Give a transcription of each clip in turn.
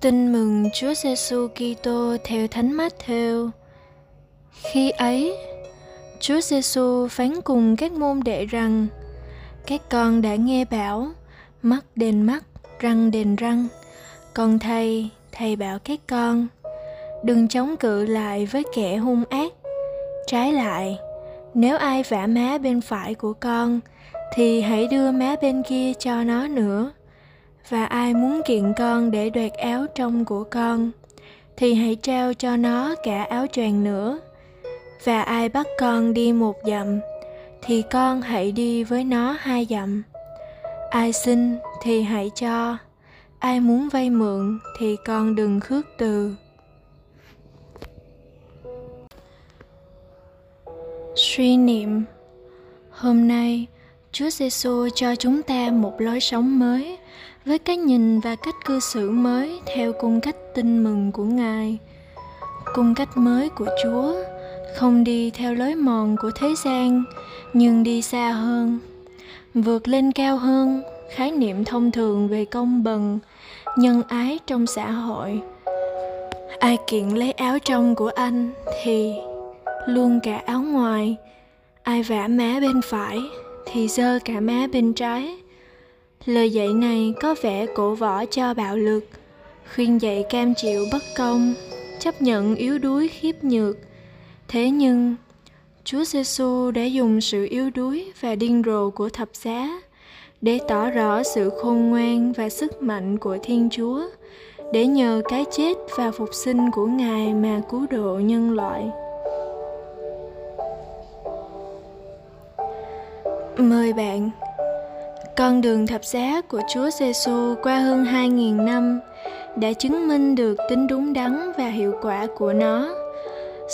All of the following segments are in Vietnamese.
Tin mừng Chúa Giêsu Kitô theo Thánh Matthew. Khi ấy, Chúa Giêsu phán cùng các môn đệ rằng: Các con đã nghe bảo, mắt đền mắt, răng đền răng. Còn thầy, thầy bảo các con, đừng chống cự lại với kẻ hung ác. Trái lại, nếu ai vả má bên phải của con, thì hãy đưa má bên kia cho nó nữa và ai muốn kiện con để đoạt áo trong của con, thì hãy trao cho nó cả áo choàng nữa. Và ai bắt con đi một dặm, thì con hãy đi với nó hai dặm. Ai xin thì hãy cho, ai muốn vay mượn thì con đừng khước từ. Suy niệm, hôm nay chúa giêsu cho chúng ta một lối sống mới với cái nhìn và cách cư xử mới theo cung cách tin mừng của ngài. Cung cách mới của chúa, không đi theo lối mòn của thế gian, nhưng đi xa hơn, vượt lên cao hơn, khái niệm thông thường về công bằng, nhân ái trong xã hội. Ai kiện lấy áo trong của anh thì luôn cả áo ngoài, ai vả má bên phải thì dơ cả má bên trái lời dạy này có vẻ cổ võ cho bạo lực. Khuyên dạy cam chịu bất công, chấp nhận yếu đuối khiếp nhược. Thế nhưng, chúa giêsu đã dùng sự yếu đuối và điên rồ của thập giá để tỏ rõ sự khôn ngoan và sức mạnh của thiên chúa, để nhờ cái chết và phục sinh của ngài mà cứu độ nhân loại. Mời bạn con đường thập giá của Chúa Giêsu qua hơn 2.000 năm đã chứng minh được tính đúng đắn và hiệu quả của nó.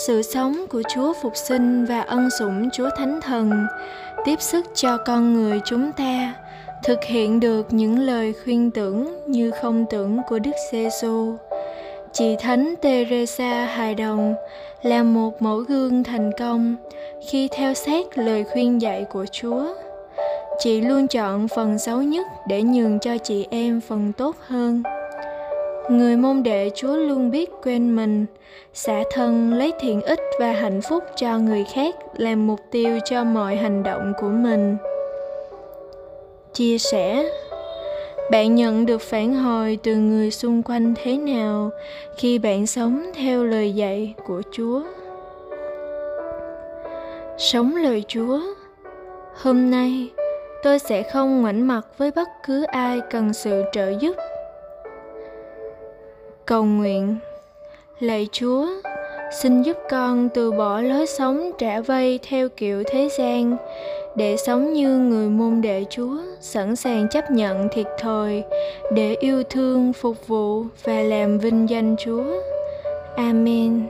Sự sống của Chúa phục sinh và ân sủng Chúa Thánh Thần tiếp sức cho con người chúng ta, thực hiện được những lời khuyên tưởng như không tưởng của Đức Giêsu. Chị Thánh Teresa hài đồng là một mẫu gương thành công khi theo sát lời khuyên dạy của Chúa chị luôn chọn phần xấu nhất để nhường cho chị em phần tốt hơn. Người môn đệ chúa luôn biết quên mình, xả thân lấy thiện ích và hạnh phúc cho người khác làm mục tiêu cho mọi hành động của mình. Chia sẻ, bạn nhận được phản hồi từ người xung quanh thế nào khi bạn sống theo lời dạy của chúa? Sống lời chúa. Hôm nay tôi sẽ không ngoảnh mặt với bất cứ ai cần sự trợ giúp. Cầu nguyện, lạy chúa, xin giúp con từ bỏ lối sống trả vây theo kiểu thế gian, để sống như người môn đệ chúa, sẵn sàng chấp nhận thiệt thòi, để yêu thương phục vụ và làm vinh danh chúa. Amen.